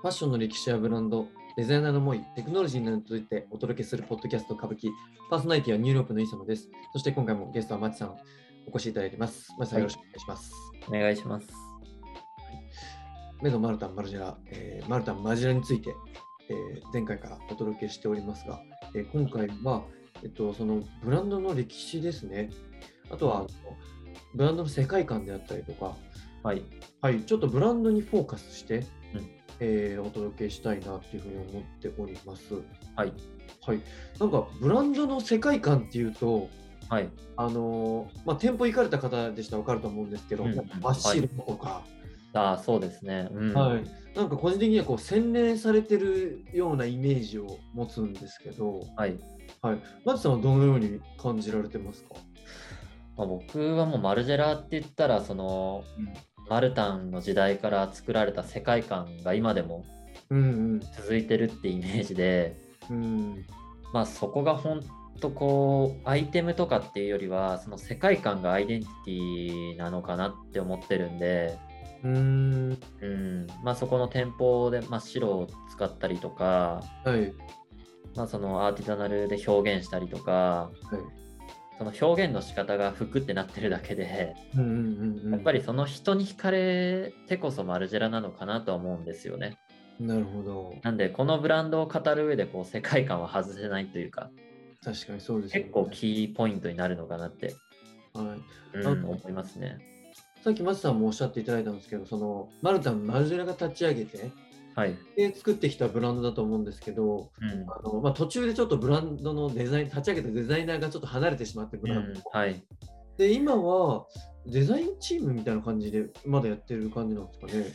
ファッションの歴史やブランド、デザイナーの思い、テクノロジーなどについてお届けするポッドキャスト歌舞伎、パーソナリティはニューヨークのイーサムです。そして今回もゲストはマチさんお越しいただいています。マチさんよろしくお願いします。お願いします。メゾマルタン・マルジェラ、えーマルタン・マルジェラについて、えー前回からお届けしておりますが、えー今回は、えっと、そのブランドの歴史ですね。あとは、あのブランドの世界観であったりとか、はい。はい、ちょっとブランドにフォーカスして、うんえーお届けしたいなっていうふうに思っております。はい。はい、なんかブランドの世界観っていうと、はい。あのーまあ、店舗行かれた方でしたら分かると思うんですけど、うん真っ白とか、ああ、そうですね。うん。はいなんか個人的にはこう洗練されてるようなイメージを持つんですけど、はい。はい、マツさんはどのように感じられてますか、まあ、僕はもうマルジェラって言ったら、その、マルタンの時代から作られた世界観が今でもうん続いてるってイメージで、うん。うんまあそこが本当こう、アイテムとかっていうよりは、その世界観がアイデンティティなのかなって思ってるんで、うーん。うん。まあそこの店舗で真っ白を使ったりとか、はい。まあそのアーティザナルで表現したりとか、はいその表現の仕方が服ってなってるだけで、うんうんうんうんやっぱりその人に惹かれてこそマルジェラなのかなとは思うんですよね。なるほどなんで、このブランドを語る上でこう世界観は外せないというか、確かにそうですよね結構キーポイントになるのかなって、はいうんあ思いますね。さっき松さんもおっしゃっていただいたんですけど、そのマルタン・マルジェラが立ち上げて、はい。で作ってきたブランドだと思うんですけど、うん。あのまあ、途中でちょっとブランドのデザイン、立ち上げたデザイナーがちょっと離れてしまって、ブうランドん、はい。で、今はデザインチームみたいな感じでまだやってる感じなんですかね？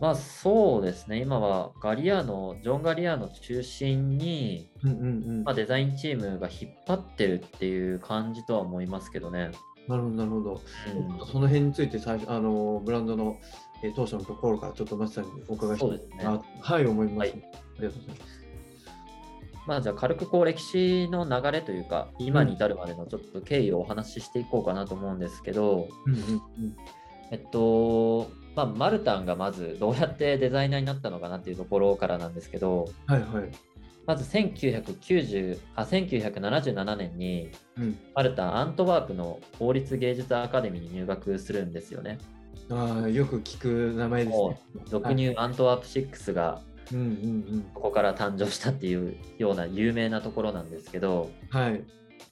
まあそうですね、今はガリアーノ、ジョン・ガリアーノ中心に、うんうんうん。まあ、デザインチームが引っ張ってるっていう感じとは思いますけどね。なるほど、なるほど。うんその辺について最初、あのブランドの、えー当初のところからちょっと松さんにお伺いしたいそうですねなはい、思います、はいありがとうございます。まあじゃあ軽くこう歴史の流れというか今に至るまでのちょっと経緯をお話ししていこうかなと思うんですけど、うんうんうんえっとまあ、マルタンがまずどうやってデザイナーになったのかなっていうところからなんですけどはいはい。まず1990あ1977年にうん、マルタンアントワープの法律芸術アカデミーに入学するんですよね。ああ、よく聞く名前ですもね。う俗に言うアントワープ6がここから誕生したっていうような有名なところなんですけど、うん。はい。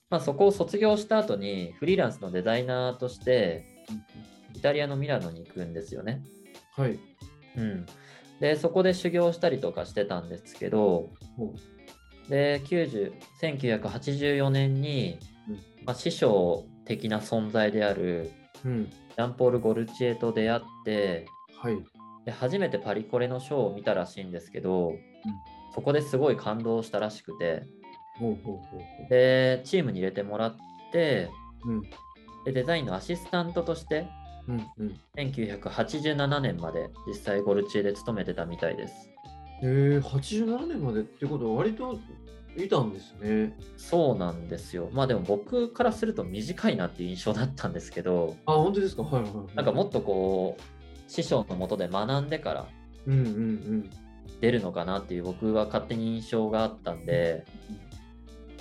まあ、そこを卒業した後にフリーランスのデザイナーとしてイタリアのミラノに行くんですよね。はい。うん、でそこで修行したりとかしてたんですけどほで90 1984年に、うんまあ、師匠的な存在であるううん。ジャンポール・ゴルチエと出会ってはい。で初めてパリコレのショーを見たらしいんですけど、そこですごい感動したらしくてでチームに入れてもらってう。うん。でデザインのアシスタントとしてうんうん。1987年まで実際ゴルチエで勤めてたみたいです。えー、87年までってことは割といたんですね。そうなんですよ。まあでも僕からすると短いなっていう印象だったんですけど、あ、本当ですか？はいはいはい。なんかもっとこう、師匠のもとで学んでからうんうんうん。出るのかなっていう僕は勝手に印象があったんで、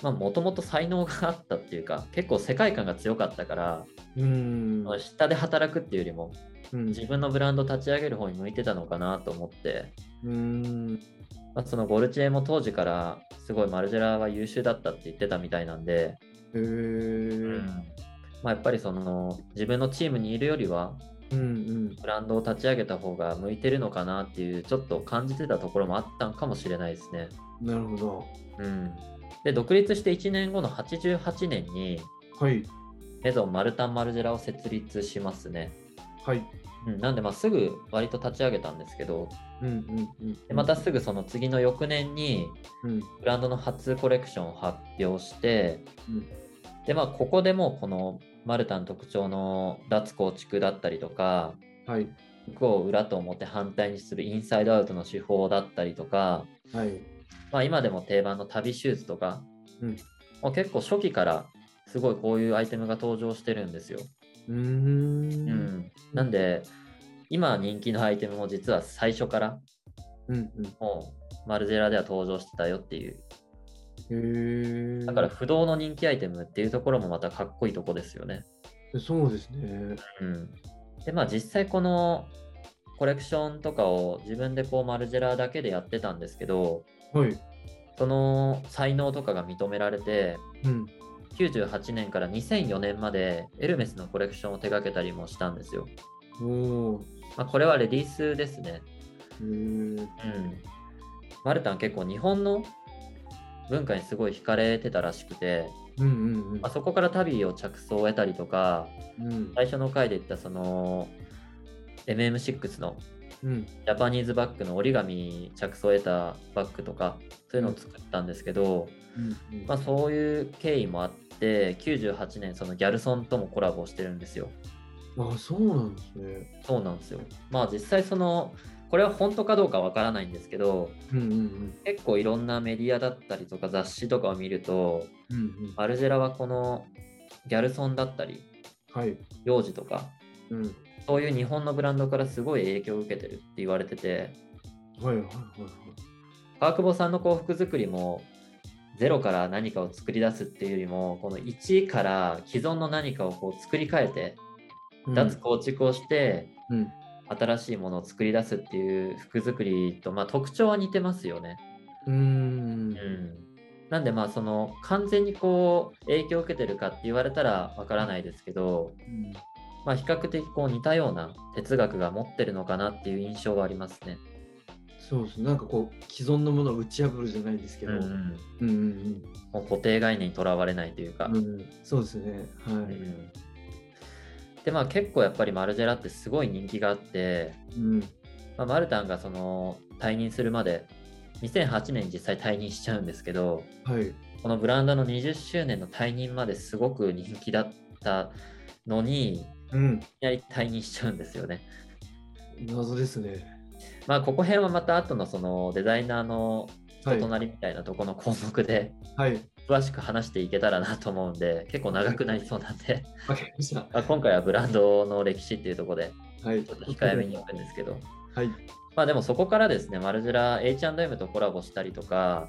まあもともと才能があったっていうか、結構世界観が強かったから、うん。下で働くっていうよりも、うん自分のブランド立ち上げる方に向いてたのかなと思って、うん。まあ、そのゴルチエも当時からすごいマルジェラは優秀だったって言ってたみたいなんで、えー。まあ、やっぱりその自分のチームにいるよりはうんうん。ブランドを立ち上げた方が向いてるのかなっていうちょっと感じてたところもあったんかもしれないですね。なるほど。うん、で独立して1年後の88年にはい。メゾンマルタン・マルジェラを設立しますね。はい。うん、なんでまあすぐ割と立ち上げたんですけどうんうんうん。でまたすぐその次の翌年にうん。ブランドの初コレクションを発表してうん。でまあここでもうこのマルタン特徴の脱構築だったりとかはい。服を裏と表反対にするインサイドアウトの手法だったりとか、はい。まあ、今でも定番の旅シューズとか、うんもう結構初期からすごいこういうアイテムが登場してるんですよ。うーん。うん、なんで今人気のアイテムも実は最初からうんもうマルジェラでは登場してたよっていう。だから不動の人気アイテムっていうところもまたかっこいいとこですよね。そうですね。うん。で、まあ実際このコレクションとかを自分でこうマルジェラだけでやってたんですけど、はい。その才能とかが認められて、うん。98年から2004年までエルメスのコレクションを手掛けたりもしたんですよ。おお。まあ、これはレディースですね。うん。マルタン結構日本の文化にすごい惹かれてたらしくて、うんうんうんまあ、そこから旅を着想を得たりとか、うん最初の回で言ったその MM6 のうんジャパニーズバッグの折り紙着想を得たバッグとかそういうのを作ったんですけど、うんうんまあ、そういう経緯もあって98年そのギャルソンともコラボしてるんですよ。あそうなんですね。そうなんですよ。まあ実際そのこれは本当かどうかわからないんですけどうんうんうん結構いろんなメディアだったりとか雑誌とかを見るとうんうんマルジェラはこのギャルソンだったりはい。幼児とかうん。そういう日本のブランドからすごい影響を受けてるって言われててはいはいはいはい。川久保さんの幸福作りもゼロから何かを作り出すっていうよりもこの1から既存の何かをこう作り変えて脱構築をしてうん。新しいものを作り出すっていう服作りとまあ特徴は似てますよね。うん。うん、なんでまあその完全にこう影響を受けてるかって言われたらわからないですけど、うんまあ、比較的こう似たような哲学が持ってるのかなっていう印象はありますね。そうですね。なんかこう既存のものを打ち破るじゃないですけど。うんうんうんうんもう固定概念にとらわれないというか。うん。うん。そうですね。はい。うんでまあ結構やっぱりマルジェラってすごい人気があって、うん。まあ、マルタンがその退任するまで2008年に実際退任しちゃうんですけどはい。このブランドの20周年の退任まですごく人気だったのにいうん。きなり退任しちゃうんですよね。謎ですね。まあここ辺はまた後のそのデザイナーのはい人となりみたいなところの項目ではい。詳しく話していけたらなと思うんで結構長くなりそうなんで、まあ、今回はブランドの歴史っていうところではい。ちょっと控えめに行くんですけどはい。まあでもそこからですねマルジェラ H&M とコラボしたりとか、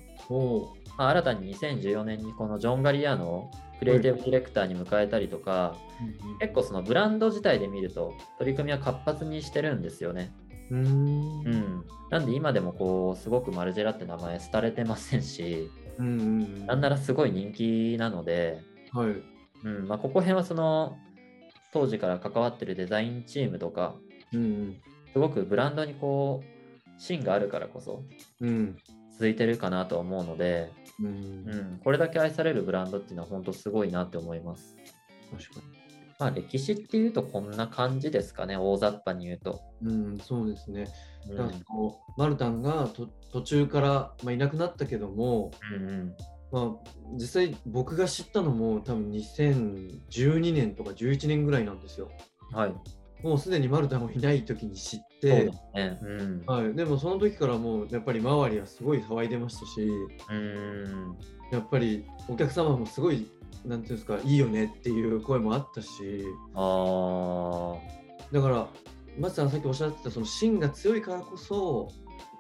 まあ、新たに2014年にこのジョン・ガリアーノをクリエイティブディレクターに迎えたりとか、結構そのブランド自体で見ると取り組みは活発にしてるんですよね。うーん。うん。なんで今でもこうすごくマルジェラって名前廃れてませんし、うんうんうん。なんならすごい人気なので、はい。うんまあ、ここ辺はその当時から関わってるデザインチームとか、うんすごくブランドにこう芯があるからこそうん。うん。続いてるかなと思うので、うん。うん、これだけ愛されるブランドっていうのは本当すごいなって思います。確かまあ歴史っていうとこんな感じですかね、大雑把に言うと。に。うん、そうですね。うんだからこうマルタンがと途中から、まあ、いなくなったけども、うんうんまあ、実際僕が知ったのも多分2012年とか11年ぐらいなんですよ。はい。もうすでにマルタンがいない時に知っそうてで、すね。うん。はい、でもその時からもうやっぱり周りはすごい騒いでましたし、うん。やっぱりお客様もすごい、なんていうんですか、いいよねっていう声もあったし、ああ。だから、松さんさっきおっしゃってたその芯が強いからこそ、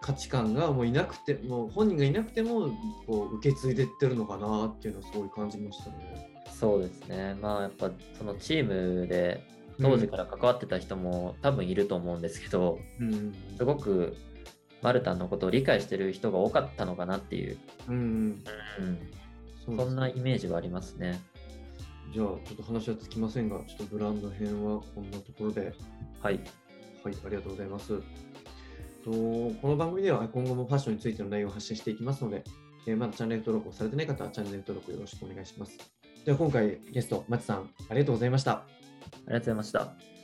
価値観がもういなくて、もう本人がいなくてもこう受け継いでってるのかなっていうのはすごい感じましたね。そうですね。まあやっぱそのチームで当時から関わってた人も多分いると思うんですけど、うんうんすごくマルタンのことを理解してる人が多かったのかなっていう、うんうん、うん、そんなイメージはありますね。じゃあちょっと話はつきませんが、ちょっとブランド編はこんなところで、はい。はい、ありがとうございます。とこの番組では今後もファッションについての内容を発信していきますので、えーまだチャンネル登録をされてない方はチャンネル登録よろしくお願いします。では今回ゲスト、松さん、ありがとうございました。ありがとうございました。